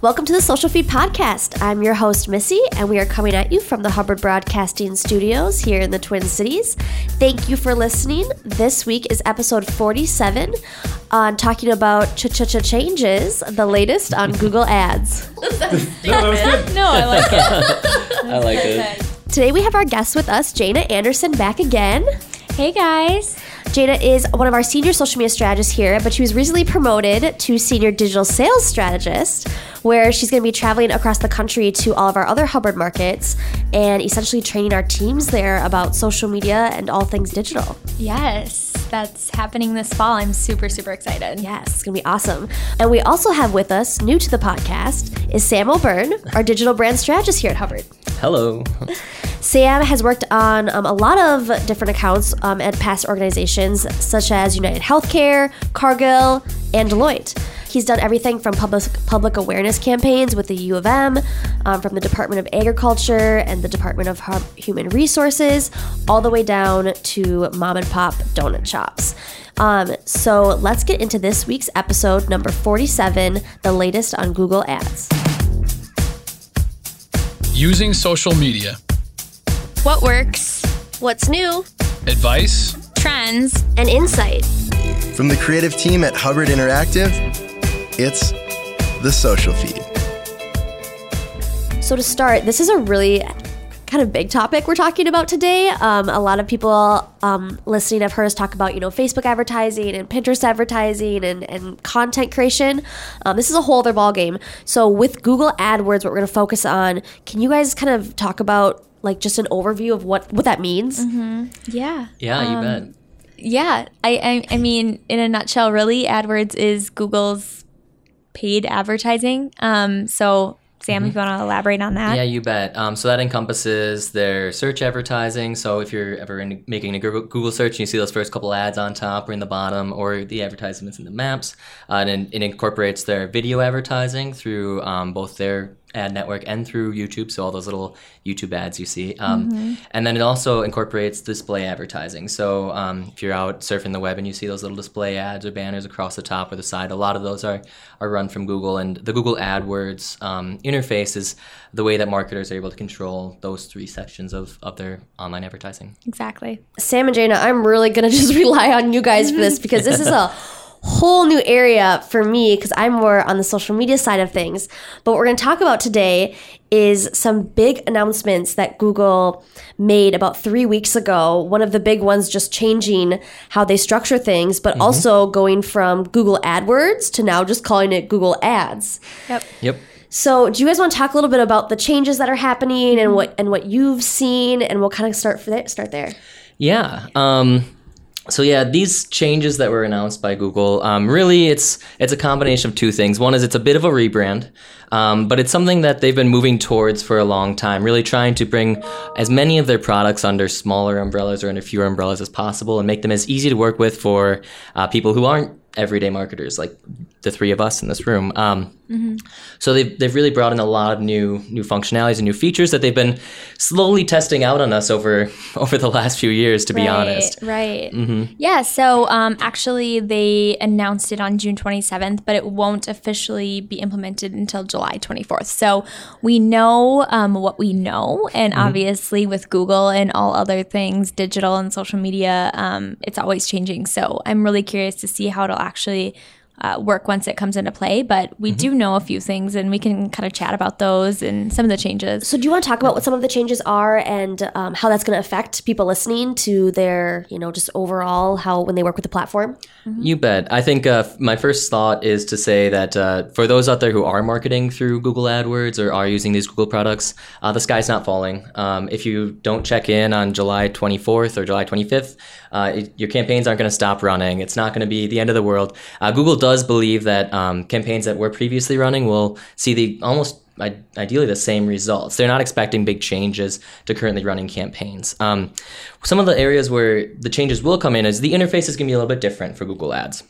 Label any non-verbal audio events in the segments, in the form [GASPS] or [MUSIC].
Welcome to the Social Feed Podcast. I'm your host, Missy, and we are coming at you from the Hubbard Broadcasting Studios here in the Twin Cities. Thank you for listening. This week is episode 47 on talking about ch ch ch changes, the latest on Google Ads. [LAUGHS] No, that was good. No, I like it. I like it. [LAUGHS] Today we have our guest with us, Jana Anderson, back again. Hey guys. Jana is one of our senior social media strategists here, but she was recently promoted to senior digital sales strategist, where she's going to be traveling across the country to all of our other Hubbard markets and essentially training our teams there about social media and all things digital. Yes, that's happening this fall. I'm super, super excited. Yes, it's going to be awesome. And we also have with us, new to the podcast, is Sam O'Byrne, our digital brand strategist here at Hubbard. Hello. [LAUGHS] Sam has worked on um, a lot of different accounts um, at past organizations such as United Healthcare, Cargill, and Deloitte. He's done everything from public public awareness campaigns with the U of M, um, from the Department of Agriculture and the Department of Human Resources, all the way down to mom and pop donut shops. Um, so let's get into this week's episode, number 47, the latest on Google Ads. Using social media. What works? What's new Advice. Trends. and insight? From the creative team at Hubbard Interactive, it's the social feed. So to start, this is a really kind of big topic we're talking about today. Um, a lot of people um, listening have heard us talk about, you know, Facebook advertising and Pinterest advertising and, and content creation. Um, this is a whole other ballgame. So with Google AdWords, what we're going to focus on, can you guys kind of talk about like just an overview of what, what that means? Yeah. Yeah, you bet. Yeah. I, I I mean, in a nutshell, really, AdWords is Google's paid advertising. Um, so Sam, if you want to elaborate on that. Yeah, you bet. Um, so that encompasses their search advertising. So if you're ever in, making a Google Google search and you see those first couple ads on top or in the bottom, or the advertisements in the maps, uh, and it incorporates their video advertising through um, both their ad network and through YouTube. So all those little YouTube ads you see, um, and then it also incorporates display advertising. So um, if you're out surfing the web and you see those little display ads or banners across the top or the side, a lot of those are are run from Google. And the Google AdWords um, interface is the way that marketers are able to control those three sections of, of their online advertising. Exactly. Sam and Jana, I'm really gonna [LAUGHS] just rely on you guys for this because this is a [LAUGHS] whole new area for me because I'm more on the social media side of things. But what we're gonna talk about today is some big announcements that Google made about three weeks ago. One of the big ones just changing how they structure things, but also going from Google AdWords to now just calling it Google Ads. Yep. Yep. So, do you guys want to talk a little bit about the changes that are happening and what and what you've seen, and we'll kind of start for there, start there. Yeah. Um, so yeah, these changes that were announced by Google, um, really, it's it's a combination of two things. One is it's a bit of a rebrand, um, but it's something that they've been moving towards for a long time. Really trying to bring as many of their products under smaller umbrellas or under fewer umbrellas as possible, and make them as easy to work with for uh, people who aren't everyday marketers like the three of us in this room. Um, So they've, they've really brought in a lot of new new functionalities and new features that they've been slowly testing out on us over [LAUGHS] over the last few years. To be right, honest, Right. Yeah. So um, actually, they announced it on June 27th, but it won't officially be implemented until July 24th. So we know um, what we know, and obviously with Google and all other things, digital and social media, um, it's always changing. So I'm really curious to see how it'll actually. Uh, work once it comes into play, but we do know a few things and we can kind of chat about those and some of the changes. So, do you want to talk about what some of the changes are and um, how that's going to affect people listening to their, you know, just overall how when they work with the platform? You bet. I think uh, my first thought is to say that uh, for those out there who are marketing through Google AdWords or are using these Google products, uh, the sky's not falling. Um, if you don't check in on July 24th or July 25th, uh, it, your campaigns aren't going to stop running. It's not going to be the end of the world. Uh, Google does believe that um, campaigns that were previously running will see the almost ideally the same results. They're not expecting big changes to currently running campaigns. Um, some of the areas where the changes will come in is the interface is going to be a little bit different for Google Ads.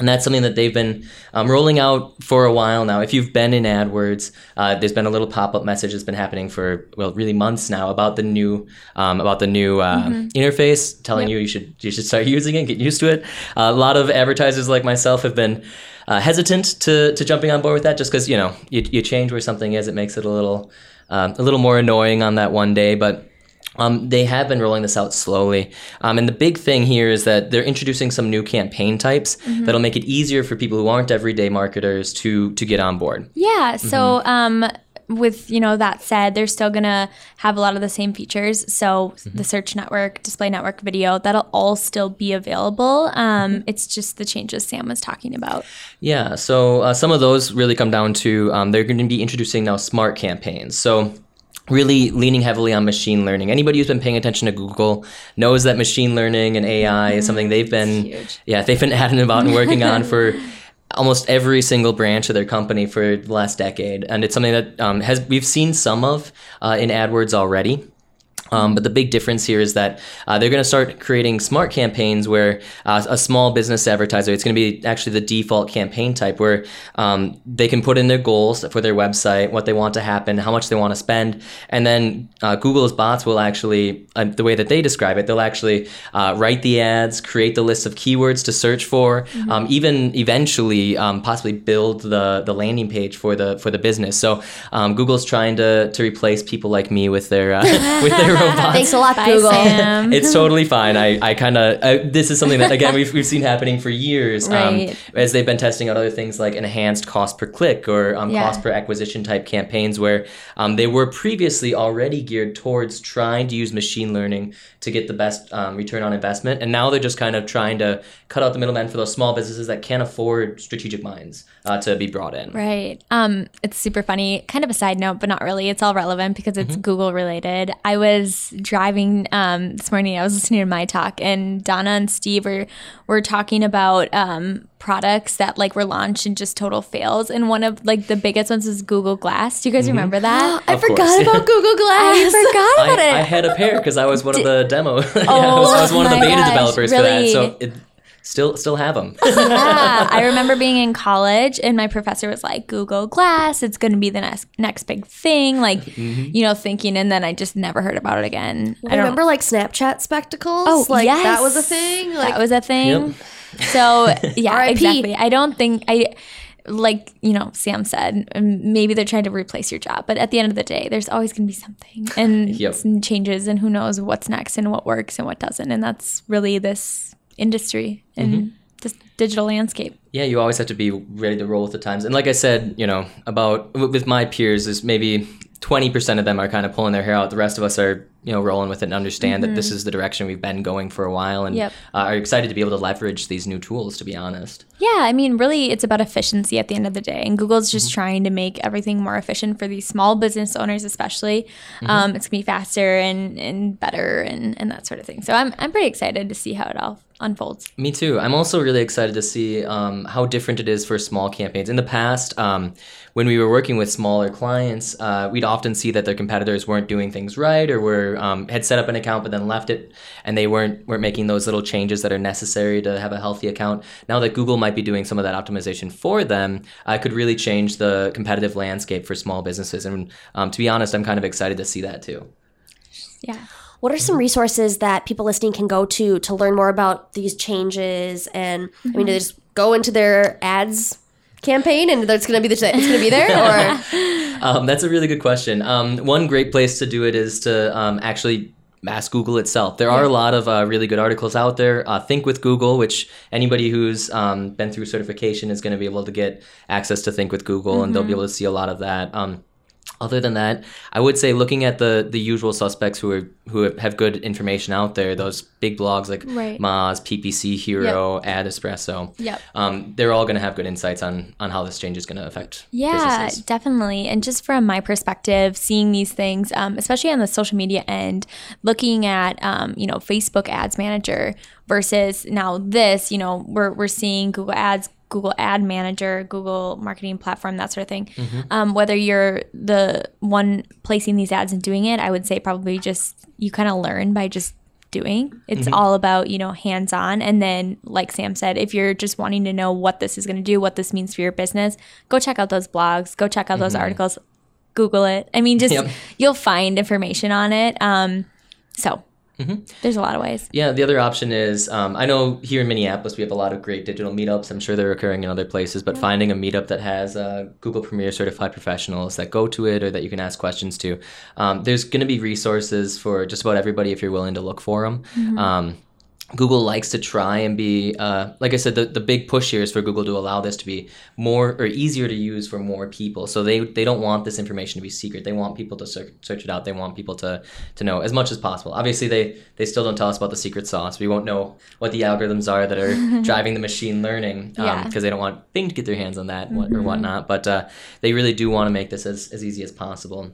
And that's something that they've been um, rolling out for a while now. If you've been in AdWords, uh, there's been a little pop-up message that's been happening for well, really months now about the new um, about the new uh, interface, telling you you should you should start [LAUGHS] using it, get used to it. Uh, a lot of advertisers like myself have been uh, hesitant to, to jumping on board with that just because, you know, you, you change where something is, it makes it a little, um, a little more annoying on that one day. But um, they have been rolling this out slowly. Um, and the big thing here is that they're introducing some new campaign types that'll make it easier for people who aren't everyday marketers to, to get on board. Yeah. So, um, with you know that said, they're still gonna have a lot of the same features. So the search network, display network, video, that'll all still be available. Um, It's just the changes Sam was talking about. Yeah, so uh, some of those really come down to um, they're going to be introducing now smart campaigns. So really leaning heavily on machine learning. Anybody who's been paying attention to Google knows that machine learning and AI is something they've been yeah they've been [LAUGHS] adding about and working on for [LAUGHS] almost every single branch of their company for the last decade, and it's something that um, has we've seen some of uh, in AdWords already. Um, but the big difference here is that uh, they're going to start creating smart campaigns where uh, a small business advertiser, it's going to be actually the default campaign type where um, they can put in their goals for their website, what they want to happen, how much they want to spend, and then uh, Google's bots will actually, uh, the way that they describe it, they'll actually uh, write the ads, create the list of keywords to search for, um, even eventually um, possibly build the, the landing page for the for the business. So um, Google's trying to, to replace people like me with their uh, [LAUGHS] with their robots. [LAUGHS] Thanks a lot, Bye, Google. Sam. It's [LAUGHS] totally fine. I, I kind of, this is something that, again, we've, we've seen happening for years Right. um, as they've been testing out other things like enhanced cost per click or um, Yeah. cost per acquisition type campaigns where um, they were previously already geared towards trying to use machine learning to get the best um, return on investment. And now they're just kind of trying to cut out the middleman for those small businesses that can't afford strategic minds uh, to be brought in. Right. Um, it's super funny. Kind of a side note, but not really. It's all relevant because it's Google related. I was driving um, this morning. I was listening to myTalk, and Donna and Steve were were talking about um, products that like were launched and just total fails. And one of like the biggest ones is Google Glass. Do you guys remember that? [GASPS] I Of forgot course. about Google [LAUGHS] Glass. I forgot about I, it. I had a pair because I was one of the demo. [LAUGHS] yeah, I was, I was one of the my beta gosh, developers for that. really? So it, still still have them. [LAUGHS] yeah, I [LAUGHS] remember being in college and my professor was like, Google Glass, it's going to be the next next big thing. Like, Mm-hmm. you know, thinking, and then I just never heard about it again. I I don't remember like Snapchat spectacles. Oh, like yes. that was a thing. Like that was a thing. Yep. So [LAUGHS] yeah, exactly. I don't think I like you know Sam said um, maybe they're trying to replace your job, but at the end of the day, there's always going to be something and Yep. some changes, and who knows what's next and what works and what doesn't, and that's really this industry and Mm-hmm. this digital landscape. Yeah, you always have to be ready to roll with the times. And like I said, you know, about with my peers is maybe 20% of them are kind of pulling their hair out. The rest of us are, you know, rolling with it and understand that this is the direction we've been going for a while and Yep. uh, are excited to be able to leverage these new tools, to be honest. Yeah, I mean, really, it's about efficiency at the end of the day. And Google's just Mm-hmm. trying to make everything more efficient for these small business owners, especially. Mm-hmm. Um, it's going to be faster and, and better and, and that sort of thing. So I'm, I'm pretty excited to see how it all unfolds. Me too. I'm also really excited to see um, how different it is for small campaigns. In the past, um, when we were working with smaller clients, uh, we'd often see that their competitors weren't doing things right, or were um, had set up an account but then left it, and they weren't weren't making those little changes that are necessary to have a healthy account. Now that Google might be doing some of that optimization for them, I could really change the competitive landscape for small businesses. And um, to be honest, I'm kind of excited to see that too. Yeah. What are some resources that people listening can go to to learn more about these changes? And I mean, do they just go into their ads campaign and that's going to be the, it's going to be there, [LAUGHS] or Um, that's a really good question. Um, one great place to do it is to um, actually ask Google itself. There are a lot of uh, really good articles out there. Uh, Think with Google, which anybody who's um, been through certification is going to be able to get access to Think with Google, and they'll be able to see a lot of that. Um, other than that, I would say looking at the the usual suspects who are who have good information out there, those big blogs like Right. Moz, PPC Hero, Ad Espresso. Yep. Um, they're all going to have good insights on on how this change is going to affect Yeah, businesses. definitely. And just from my perspective, seeing these things, um, especially on the social media end, looking at um, you know Facebook Ads Manager versus now this, you know, we're we're seeing Google Ads. Google Ad Manager, Google Marketing Platform, that sort of thing. Um, whether you're the one placing these ads and doing it, I would say probably just you kind of learn by just doing. It's all about, you know, hands on. And then, like Sam said, if you're just wanting to know what this is going to do, what this means for your business, go check out those blogs, go check out those articles, Google it. I mean, just Yep. you'll find information on it. Um, so There's a lot of ways. Yeah, the other option is um, I know here in Minneapolis we have a lot of great digital meetups. I'm sure they're occurring in other places, but finding a meetup that has uh, Google Premier certified professionals that go to it or that you can ask questions to, um, there's going to be resources for just about everybody if you're willing to look for them. Um, Google likes to try and be, uh, like I said, the, the big push here is for Google to allow this to be more or easier to use for more people. So they, they don't want this information to be secret. They want people to search, search it out. They want people to, to know as much as possible. Obviously, they, they still don't tell us about the secret sauce. We won't know what the algorithms are that are [LAUGHS] driving the machine learning because Yeah. they don't want Bing to get their hands on that what, or whatnot. But uh, they really do want to make this as, as easy as possible.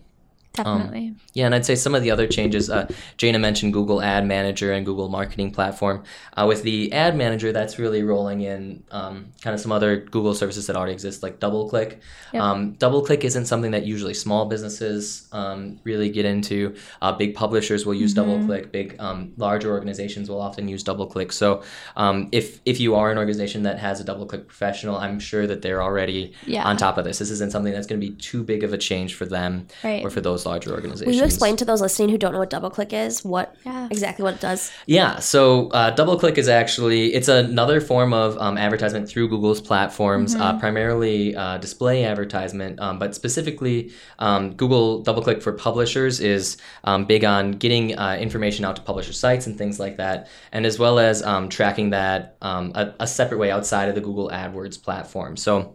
Definitely. Yeah, and I'd say some of the other changes. Uh, Jana mentioned Google Ad Manager and Google Marketing Platform. Uh, with the Ad Manager, that's really rolling in um, kind of some other Google services that already exist, like DoubleClick. Yep. Um, DoubleClick isn't something that usually small businesses um, really get into. Uh, big publishers will use DoubleClick. Big um, larger organizations will often use DoubleClick. So um, if if you are an organization that has a DoubleClick professional, I'm sure that they're already Yeah. on top of this. This isn't something that's going to be too big of a change for them Right. or for those larger organizations. Will you explain to those listening who don't know what DoubleClick is what Yeah. exactly what it does? Yeah, so uh, DoubleClick is actually it's another form of um, advertisement through Google's platforms, uh, primarily uh, display advertisement, um, but specifically um, Google DoubleClick for publishers is um, big on getting uh, information out to publisher sites and things like that, and as well as um, tracking that um, a, a separate way outside of the Google AdWords platform. So.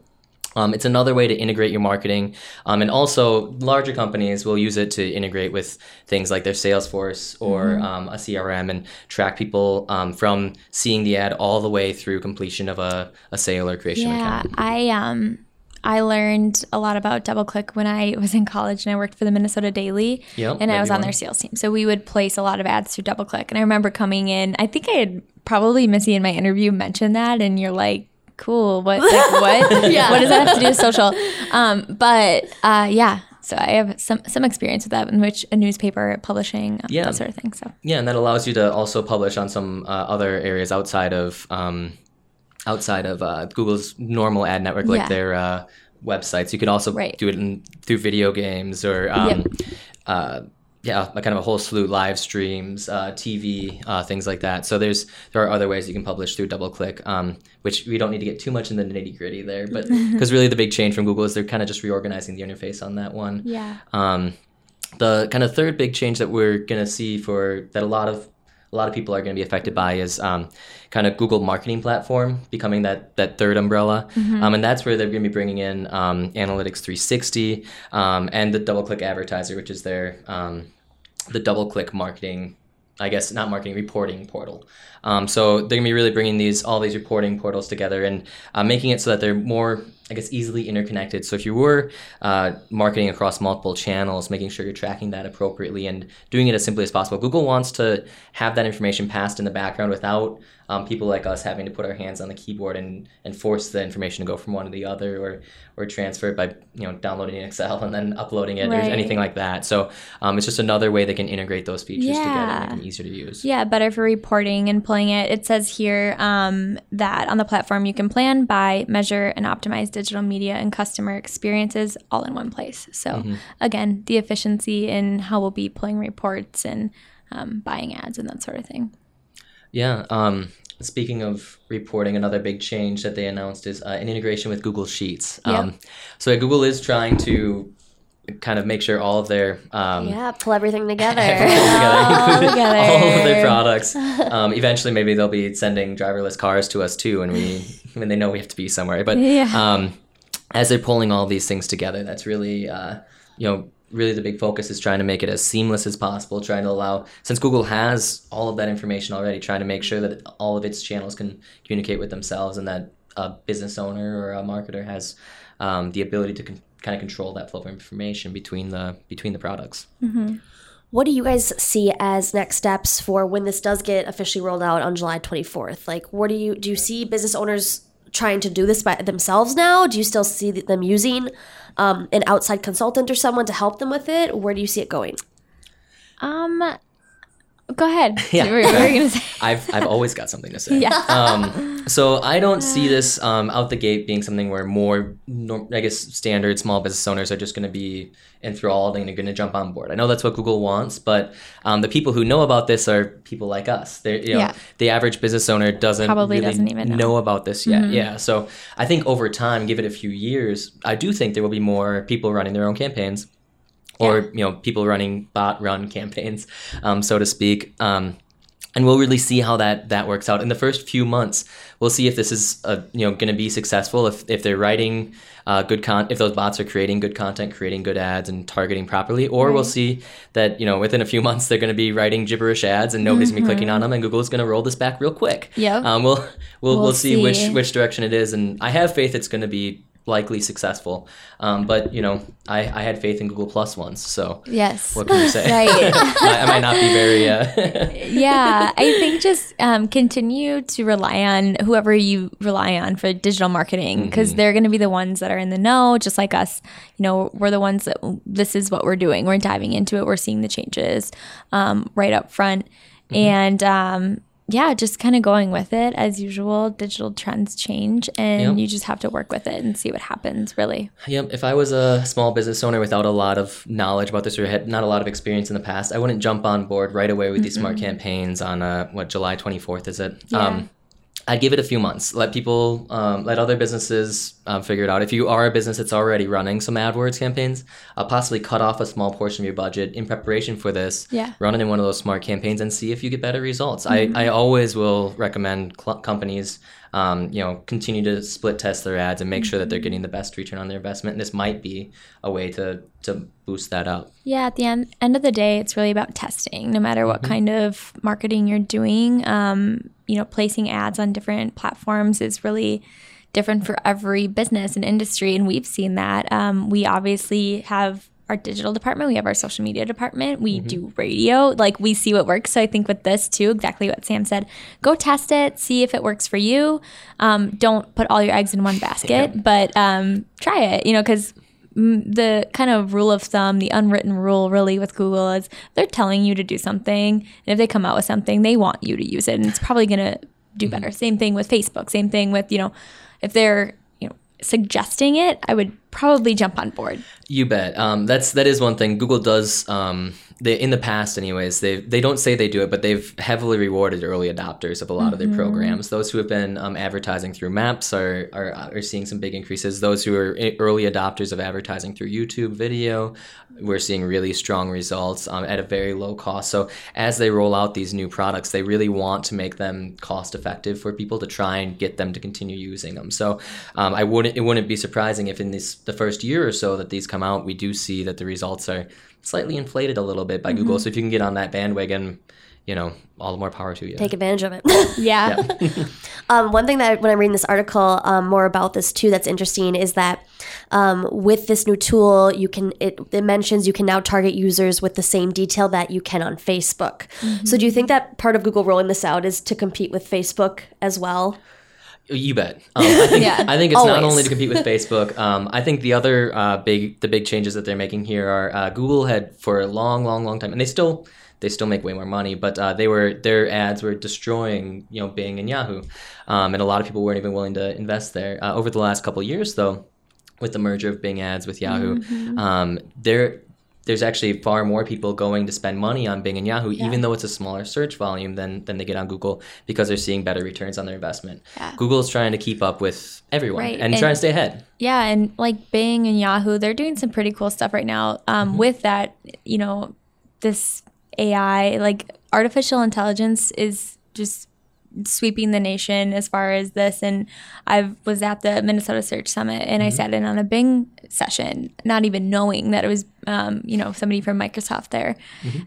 Um, it's another way to integrate your marketing. Um, and also, larger companies will use it to integrate with things like their Salesforce or um, a CRM and track people um, from seeing the ad all the way through completion of a, a sale or creation Yeah, account. I um I learned a lot about DoubleClick when I [LAUGHS] was in college and I worked for the Minnesota Daily. Yep, and I was on their sales team. So we would place a lot of ads through DoubleClick. And I remember coming in, I think I had probably Missy in my interview mentioned that and you're like, cool, what [LAUGHS] like what? Yeah. What does that have to do with social? Um, but uh, yeah. So I have some some experience with that in which a newspaper publishing um, Yeah. that sort of thing. So Yeah, and that allows you to also publish on some uh, other areas outside of um, outside of uh, Google's normal ad network, like Yeah. their uh, websites. You could also Right. do it in, through video games or um, uh, yeah, kind of a whole slew live streams, uh, TV, uh, things like that. So there's there are other ways you can publish through DoubleClick, um, which we don't need to get too much in the nitty gritty there, but [LAUGHS] because really the big change from Google is they're kind of just reorganizing the interface on that one. yeah. Um, the kind of third big change that we're gonna see for that a lot of a lot of people are going to be affected by is um, kind of Google Marketing Platform becoming that that third umbrella, um, and that's where they're going to be bringing in um, Analytics 360 um, and the DoubleClick Advertiser, which is their um, the DoubleClick marketing. I guess not marketing reporting portal. Um, so they're gonna be really bringing these all these reporting portals together and uh, making it so that they're more, I guess, easily interconnected. So if you were uh, marketing across multiple channels, making sure you're tracking that appropriately and doing it as simply as possible. Google wants to have that information passed in the background without um, people like us having to put our hands on the keyboard and, and force the information to go from one to the other or or transfer it by you know downloading in Excel and then uploading it Right. or anything like that. So um, it's just another way they can integrate those features together and make them easier to use. Yeah, better for reporting and pulling it. It says here um, that on the platform you can plan, buy, measure, and optimize digital media and customer experiences all in one place. So, again, the efficiency in how we'll be pulling reports and um, buying ads and that sort of thing. Yeah. Um, speaking of reporting, another big change that they announced is uh, an integration with Google Sheets. Um, so Google is trying to kind of make sure all of their um, Yeah, pull everything [LAUGHS] together. together, together. all of their products. [LAUGHS] Um, eventually, maybe they'll be sending driverless cars to us too, and we [LAUGHS] when they know we have to be somewhere. But Yeah. um, as they're pulling all these things together, that's really uh, you know really the big focus is trying to make it as seamless as possible. Trying to allow since Google has all of that information already, trying to make sure that all of its channels can communicate with themselves, and that a business owner or a marketer has um, the ability to con- kind of control that flow of information between the between the products. What do you guys see as next steps for when this does get officially rolled out on July 24th? Like, what do you do? You see business owners trying to do this by themselves now? Do you still see them using um, an outside consultant or someone to help them with it? Where do you see it going? Um, Go ahead. [LAUGHS] Yeah. What were you gonna [LAUGHS] say? I've I've always got something to say. Yeah. [LAUGHS] Um, so I don't see this um, out the gate being something where more, I guess, standard small business owners are just going to be enthralled and you're going to jump on board. I know that's what Google wants, but um, the people who know about this are people like us. They're, you know, Yeah. The average business owner doesn't Probably really doesn't even know. Mm-hmm. about this yet. Yeah. So I think over time, give it a few years, I do think there will be more people running their own campaigns or you know people running bot run campaigns um, so to speak. Um, and we'll really see how that that works out. In the first few months we'll see if this is uh, you know going to be successful if, if they're writing uh, good con if those bots are creating good content creating good ads and targeting properly or we'll see that you know within a few [LAUGHS] months they're going to be writing gibberish ads and nobody's going to be clicking on them and google's going to roll this back real quick. Yep. um, we'll, we'll we'll We'll see, which see. which direction it is and i have faith it's going to be likely successful um, but you know I, I had faith in google plus once so Yes. what can you say [LAUGHS] Right. [LAUGHS] I, I might not be very uh, [LAUGHS] yeah, I think just um, continue to rely on whoever you rely on for digital marketing because they're going to be the ones that are in the know, just like us. You know, we're the ones that this is what we're doing. We're diving into it. We're seeing the changes um, right up front, and um, yeah, just kind of going with it as usual. Digital trends change, and Yep. you just have to work with it and see what happens. Really, Yep. If I was a small business owner without a lot of knowledge about this or had not a lot of experience in the past, I wouldn't jump on board right away with these smart campaigns on uh, what July 24th is it? Um, I'd give it a few months. Let people, um, let other businesses um, figure it out. If you are a business that's already running some AdWords campaigns, uh, possibly cut off a small portion of your budget in preparation for this. Yeah. Run it in one of those smart campaigns and see if you get better results. I, I always will recommend cl- companies, um, you know, continue to split test their ads and make sure that they're getting the best return on their investment. And this might be a way to to boost that up. Yeah, at the end end of the day, it's really about testing. No matter what kind of marketing you're doing, um, you know, placing ads on different platforms is really different for every business and industry, and we've seen that. Um, we obviously have our digital department, we have our social media department, we do radio. Like we see what works. So I think with this too, exactly what Sam said. Go test it, see if it works for you. Um, don't put all your eggs in one basket, but um, try it. You know, because the kind of rule of thumb, the unwritten rule really with Google is they're telling you to do something. And if they come out with something, they want you to use it. And it's probably going to do better. Same thing with Facebook. Same thing with, you know, if they're, you know, suggesting it, I would probably jump on board. You bet. Um, that's that is one thing. Google does. Um, they in the past, anyways. They they don't say they do it, but they've heavily rewarded early adopters of a lot of their programs. Those who have been um, advertising through Maps are, are are seeing some big increases. Those who are early adopters of advertising through YouTube video, we're seeing really strong results um, at a very low cost. So as they roll out these new products, they really want to make them cost effective for people to try and get them to continue using them. So um, I wouldn't it wouldn't be surprising if in this the first year or so that these come out, we do see that the results are slightly inflated a little bit by Google. So if you can get on that bandwagon, you know, all the more power to you. Take advantage of it. [LAUGHS] Yeah. [LAUGHS] Um, one thing that when I'm reading this article um, more about this too, that's interesting is that um, with this new tool, you can it, it mentions you can now target users with the same detail that you can on Facebook. So do you think that part of Google rolling this out is to compete with Facebook as well? You bet. Um, I think [LAUGHS] Yeah. I think it's not only to compete with Facebook. [LAUGHS] Um, I think the other uh, big the big changes that they're making here are uh, Google had for a long, long, long time, and they still they still make way more money, but uh, they were their ads were destroying you know Bing and Yahoo, um, and a lot of people weren't even willing to invest there. Uh, over the last couple of years, though, with the merger of Bing ads with Yahoo, Mm-hmm. um, there there's actually far more people going to spend money on Bing and Yahoo, even though it's a smaller search volume than than they get on Google, because they're seeing better returns on their investment. Yeah. Google's trying to keep up with everyone Right, and, and- trying to stay ahead. Yeah, and like Bing and Yahoo, they're doing some pretty cool stuff right now. Um, With that, you know, this AI, like artificial intelligence, is just sweeping the nation as far as this. And I was at the Minnesota Search Summit, and I sat in on a Bing session, not even knowing that it was, um, you know, somebody from Microsoft there.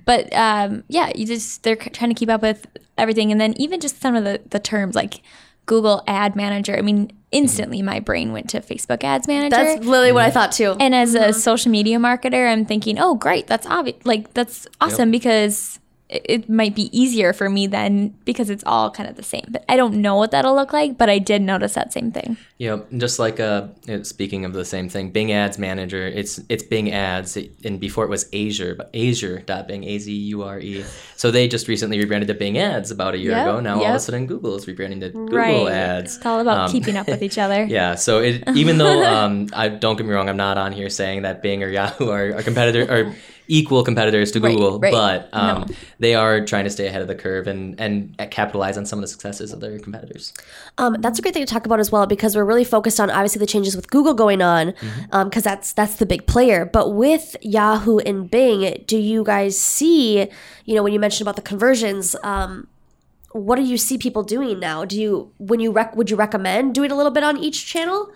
But um, yeah, you just they're trying to keep up with everything, and then even just some of the the terms like. Google Ad Manager. I mean, instantly my brain went to Facebook Ads Manager. That's literally what I thought too. and as a social media marketer, I'm thinking, oh, great, that's obvious. Like that's awesome because it, might be easier for me then because it's all kind of the same. But I don't know what that'll look like, but I did notice that same thing. Yeah, just like uh, speaking of the same thing, Bing Ads Manager, it's it's Bing Ads, and before it was Azure, but Azure.Bing, A Z U R E. So they just recently rebranded to Bing Ads about a year Yep, ago. Now all of a sudden Google is rebranding to Google Ads. It's all about Um, keeping up with each other. [LAUGHS] Yeah, so it, even though um, I don't get me wrong, I'm not on here saying that Bing or Yahoo are, are competitor or equal competitors to Google, right. but um, No. they are trying to stay ahead of the curve and and capitalize on some of the successes of their competitors. Um, that's a great thing to talk about as well because we're really focused on obviously the changes with Google going on because that's that's the big player. But with Yahoo and Bing, do you guys see? You know, when you mentioned about the conversions, um, what do you see people doing now? Do you when you rec- would you recommend doing a little bit on each channel?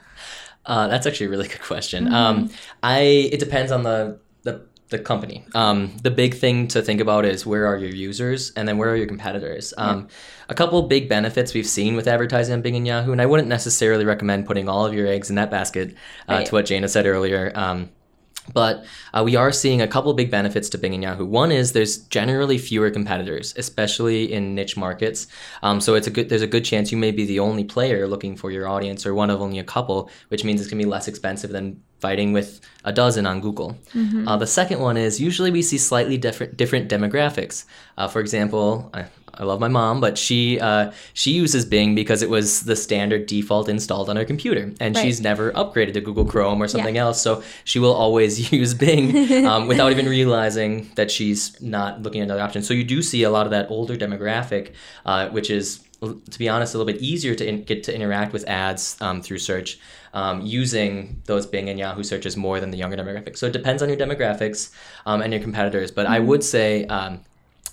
Uh, that's actually a really good question. Um, I it depends on the the, company. Um, the big thing to think about is where are your users, and then where are your competitors. Um, A couple big benefits we've seen with advertising on Bing and Yahoo, and I wouldn't necessarily recommend putting all of your eggs in that basket. Uh, Right. To what Jana said earlier. Um, but uh, we are seeing a couple big benefits to Bing and Yahoo. One is there's generally fewer competitors, especially in niche markets. Um, so it's a good there's a good chance you may be the only player looking for your audience or one of only a couple, which means it's gonna be less expensive than fighting with a dozen on Google. Uh, the second one is usually we see slightly different different demographics. Uh, for example, I, I love my mom, but she uh, she uses Bing because it was the standard default installed on her computer, and Right. she's never upgraded to Google Chrome or something else. So she will always [LAUGHS] use Bing um, [LAUGHS] without even realizing that she's not looking at another option. So you do see a lot of that older demographic, uh, which is, to be honest, a little bit easier to in- get to interact with ads um, through search. Um, using those Bing and Yahoo searches more than the younger demographic. So it depends on your demographics um, and your competitors. But I would say um,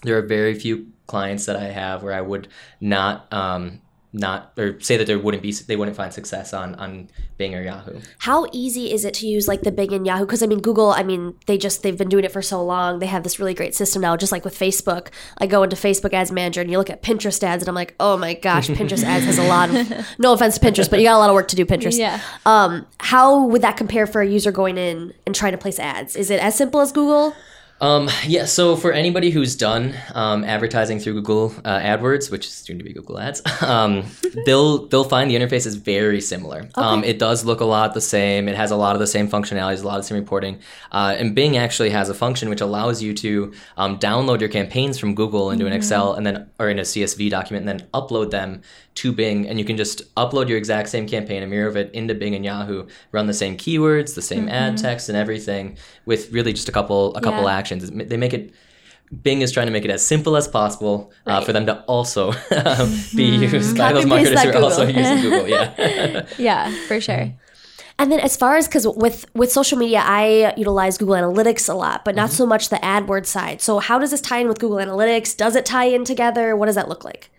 there are very few clients that I have where I would not um, not or say that there wouldn't be they wouldn't find success on on Bing or Yahoo. How easy is it to use like the Bing and Yahoo? Because I mean, Google, I mean, they just they've been doing it for so long. They have this really great system now. Just like with Facebook, I go into Facebook Ads Manager and you look at Pinterest ads, and I'm like, oh my gosh, Pinterest [LAUGHS] ads has a lot of. [LAUGHS] No offense to Pinterest, but you got a lot of work to do. Pinterest. Yeah. Um, how would that compare for a user going in and trying to place ads? Is it as simple as Google? Um, yeah, so for anybody who's done um, advertising through Google uh, AdWords, which is soon to be Google Ads, [LAUGHS] um, they'll they'll find the interface is very similar. Um, it does look a lot the same. It has a lot of the same functionalities, a lot of the same reporting. Uh, and Bing actually has a function which allows you to um, download your campaigns from Google into an Excel and then or in a CSV document and then upload them to Bing, and you can just upload your exact same campaign, a mirror of it, into Bing and Yahoo, run the same keywords, the same ad text, and everything with really just a couple a couple Yeah. actions. They make it. Bing is trying to make it as simple as possible uh, for them to also [LAUGHS] um, be used by Copy those marketers who are also using Google. Yeah. [LAUGHS] Yeah, for sure. And then as far as because with with social media, I utilize Google Analytics a lot, but not so much the AdWords side. So how does this tie in with Google Analytics? Does it tie in together? What does that look like?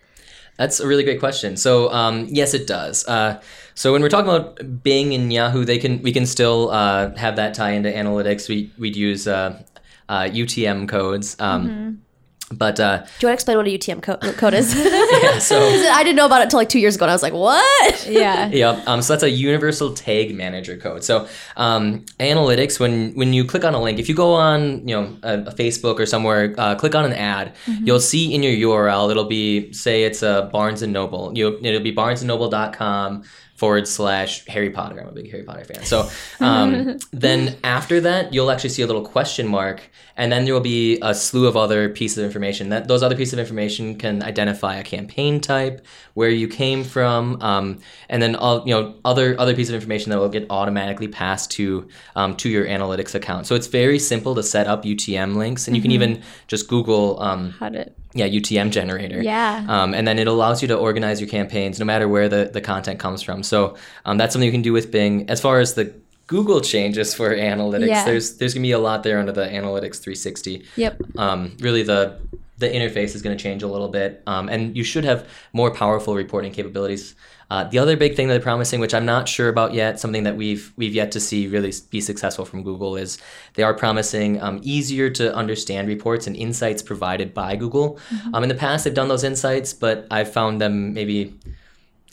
That's a really great question. So um, yes, it does. Uh, so when we're talking about Bing and Yahoo, they can we can still uh, have that tie into analytics. We we'd use uh, uh, UTM codes. Um, But uh, Do you want to explain what a UTM co- code is? [LAUGHS] yeah, so [LAUGHS] I didn't know about it until like two years ago, and I was like, "What?" [LAUGHS] Yeah. Yep. Um, so that's a universal tag manager code. So um, analytics, when when you click on a link, if you go on you know a, a Facebook or somewhere, uh, click on an ad, you'll see in your URL it'll be say it's a Barnes and Noble. You it'll be barnesandnoble.com forward slash Harry Potter. I'm a big Harry Potter fan. So um, then after that, you'll actually see a little question mark, and then there will be a slew of other pieces of information. That those other pieces of information can identify a campaign type, where you came from, um, and then all you know other other pieces of information that will get automatically passed to um, to your analytics account. So it's very simple to set up UTM links, and you can even just Google. Um, How yeah, UTM generator. Yeah. Um, and then it allows you to organize your campaigns no matter where the, the content comes from. So um, that's something you can do with Bing. As far as the Google changes for analytics, Yeah. there's there's gonna be a lot there under the Analytics 360. Yep. Um, really, the the interface is going to change a little bit, um, and you should have more powerful reporting capabilities. Uh, the other big thing that they're promising, which I'm not sure about yet, something that we've we've yet to see really be successful from Google, is they are promising um, easier to understand reports and insights provided by Google. Um, in the past, they've done those insights, but I've found them maybe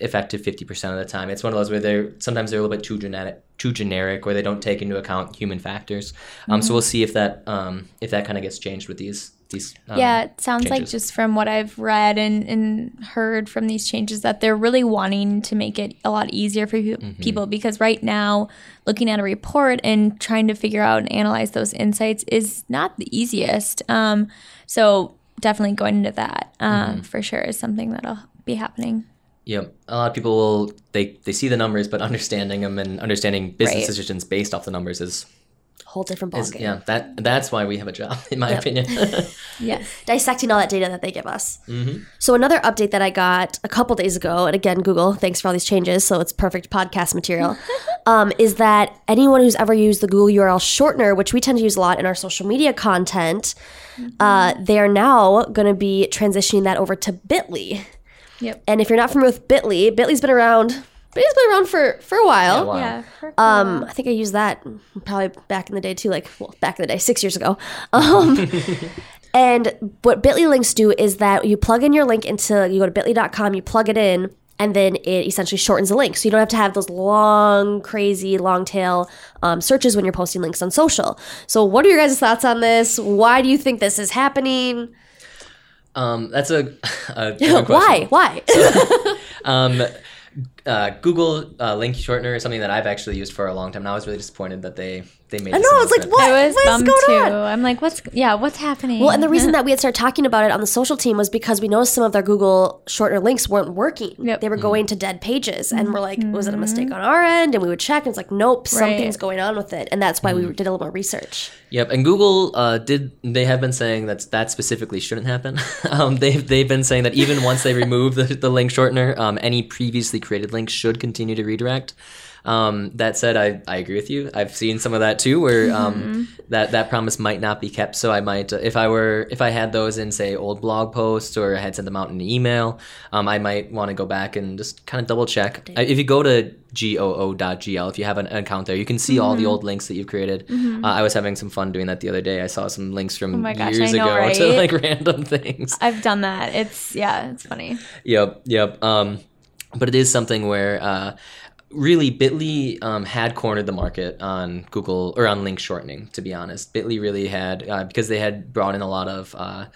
effective 50% of the time. It's one of those where they're sometimes they're a little bit too genetic too generic or they don't take into account human factors. Um, So we'll see if that um, if that kind of gets changed with these these. Um, Yeah, it sounds like just from what I've read and, and heard from these changes that they're really wanting to make it a lot easier for pe- Mm-hmm. people because right now, looking at a report and trying to figure out and analyze those insights is not the easiest. Um, so definitely going into that um, Mm-hmm. for sure is something that'll be happening. Yep. A lot of people will they they see the numbers, but understanding them and understanding business Right. decisions based off the numbers is, a Whole different ballgame. yeah that that's why we have a job in my opinion. [LAUGHS] [LAUGHS] yeah, dissecting all that data that they give us. Mm-hmm. So another update that I got a couple days ago, and again, Google, thanks for all these changes, so it's perfect podcast material, [LAUGHS] um, is that anyone who's ever used the Google URL shortener, which we tend to use a lot in our social media content, uh, they are now going to be transitioning that over to Bitly. Yep. And if you're not familiar with Bitly, Bitly's been around. Bitly's been around for for a while. Wow. Yeah. for- Um, I think I used that probably back in the day too, like well, back in the day, six years ago. [LAUGHS] Um, and what Bitly links do is that you plug in your link into you go to Bitly.com, you plug it in, and then it essentially shortens the link, so you don't have to have those long, crazy, long tail um, searches when you're posting links on social. So, what are your guys' thoughts on this? Why do you think this is happening? Um, that's a, [LAUGHS] a [LAUGHS] good question. Why? Why? [LAUGHS] Um, uh, Google uh, link shortener is something that I've actually used for a long time. And I was really disappointed that they they made. I this know. It's like what? I was What's bummed going too. on? I'm like, what's yeah, what's happening? Well, and the reason [LAUGHS] that we had started talking about it on the social team was because we noticed some of their Google shortener links weren't working. Yep. They were going to dead pages, and we're like, was it a mistake on our end? And we would check, and it's like, nope, something's Mm-hmm. Right. going on with it, and that's why we did a little more research. Yep, and Google uh, did. They have been saying that that specifically shouldn't happen. [LAUGHS] um, they've they've been saying that even once they [LAUGHS] remove the, the link shortener, um, any previously created links should continue to redirect. Um, that said, I, I agree with you. I've seen some of that too, where um, that that promise might not be kept. So I might, uh, if I were, if I had those in say old blog posts or I had sent them out in an email, um, I might want to go back and just kind of double check. I, if you go to goo.gl, if you have an account there, you can see all the old links that you've created. Uh, I was having some fun doing that the other day. I saw some links from Oh gosh, years know, ago to like [LAUGHS] random things. I've done that. It's yeah, it's funny. Yep, yep. Um, but it is something where uh, really Bitly um, had cornered the market on Google or on link shortening. To be honest, Bitly really had uh, because they had brought in a lot of. Uh,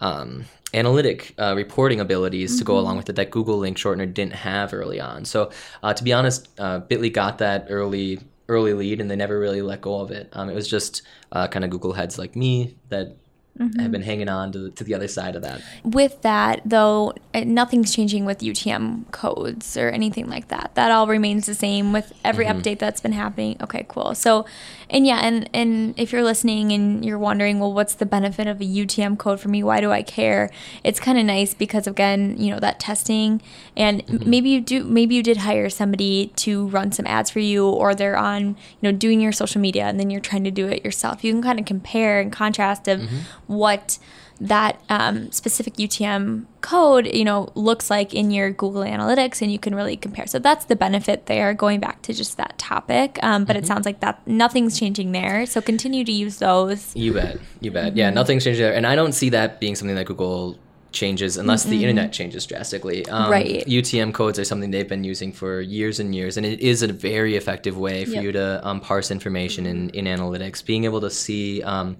um, analytic uh, reporting abilities to go along with it that Google link shortener didn't have early on. So uh, to be honest, uh, Bitly got that early early lead and they never really let go of it. Um, it was just uh, kind of Google heads like me that have mm-hmm. been hanging on to the, to the other side of that. With that, though, uh, nothing's changing with UTM codes or anything like that. That all remains the same with every mm-hmm. update that's been happening. Okay, cool. So, and yeah, and and if you're listening and you're wondering, well, what's the benefit of a UTM code for me? Why do I care? It's kind of nice because again, you know, that testing, and m mm-hmm. maybe you do, maybe you did hire somebody to run some ads for you, or they're on, you know, doing your social media, and then you're trying to do it yourself. You can kind of compare and contrast of what that um, specific UTM code, you know, looks like in your Google Analytics, and you can really compare. So that's the benefit there. Going back to just that topic, um, but it sounds like that nothing's changing there. So continue to use those. You bet. You bet. Yeah, nothing's changing there. And I don't see that being something that Google changes unless the internet changes drastically. Um, Right. UTM codes are something they've been using for years and years, and it is a very effective way for Yep. you to um, parse information in, in analytics. Being able to see um,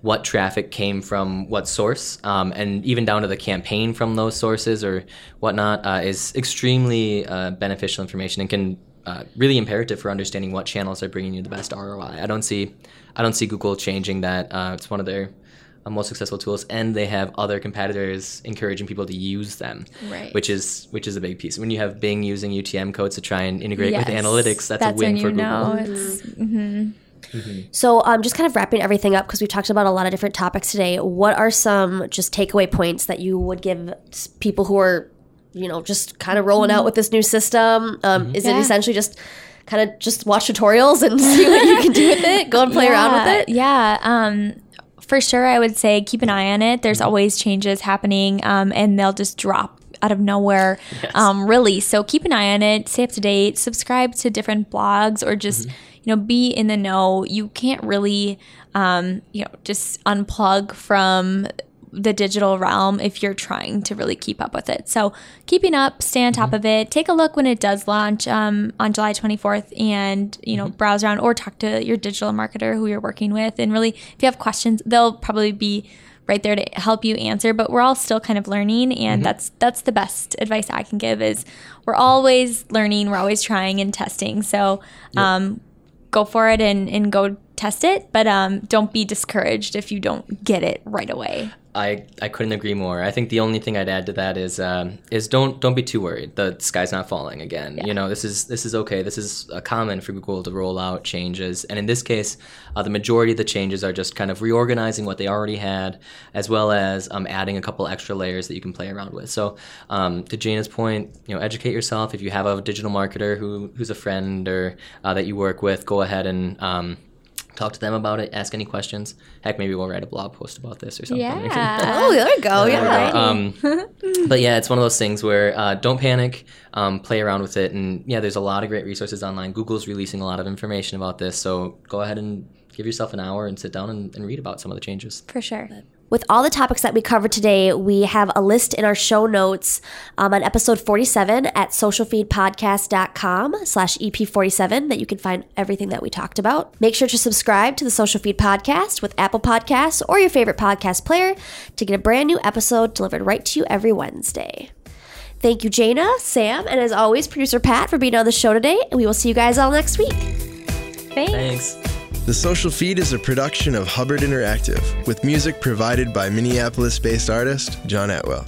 what traffic came from what source, um, and even down to the campaign from those sources or whatnot, uh, is extremely uh, beneficial information and can uh, really imperative for understanding what channels are bringing you the best ROI. I don't see, I don't see Google changing that. Uh, it's one of their most successful tools, and they have other competitors encouraging people to use them, Right. which is which is a big piece. When you have Bing using UTM codes to try and integrate with analytics, that's, a win when for you Google. know it's So, um, just kind of wrapping everything up because we've talked about a lot of different topics today. What are some just takeaway points that you would give people who are, you know, just kind of rolling out with this new system? Um, Is it essentially just kind of just watch tutorials and [LAUGHS] see what you can do with it? Go and play around with it. Yeah. Um, for sure, I would say keep an eye on it. There's always changes happening, um, and they'll just drop out of nowhere, um, really. So keep an eye on it. Stay up to date. Subscribe to different blogs, or just you know be in the know. You can't really, um, you know, just unplug from the digital realm if you're trying to really keep up with it. So keeping up, stay on top Mm-hmm. of it. Take a look when it does launch um, on July 24th, and you Mm-hmm. know browse around or talk to your digital marketer who you're working with. And really, if you have questions, they'll probably be right there to help you answer. But we're all still kind of learning, and Mm-hmm. that's that's the best advice I can give. Is we're always learning, we're always trying and testing. So. Um, go for it and, and go test it, but um, don't be discouraged if you don't get it right away. I, I couldn't agree more. I think the only thing I'd add to that is um, is don't don't be too worried. The sky's not falling again. You know this is this is okay. This is uh, common for Google to roll out changes, and in this case, uh, the majority of the changes are just kind of reorganizing what they already had, as well as um, adding a couple extra layers that you can play around with. So um, to Jana's point, you know, educate yourself. If you have a digital marketer who who's a friend or uh, that you work with, go ahead and um, talk to them about it. Ask any questions. Heck, maybe we'll write a blog post about this or something. Yeah. [LAUGHS] Oh, there we go. Yeah. Um, [LAUGHS] but yeah, it's one of those things where uh, don't panic, um, play around with it, and yeah, there's a lot of great resources online. Google's releasing a lot of information about this, so go ahead and give yourself an hour and sit down and, and read about some of the changes. For sure. With all the topics that we covered today, we have a list in our show notes um, on episode 47 at socialfeedpodcast.com slash EP47 that you can find everything that we talked about. Make sure to subscribe to the Social Feed Podcast with Apple Podcasts or your favorite podcast player to get a brand new episode delivered right to you every Wednesday. Thank you, Jana, Sam, and as always, producer Pat for being on the show today. And we will see you guys all next week. Thanks. Thanks. The Social Feed is a production of Hubbard Interactive with music provided by Minneapolis based artist John Atwell.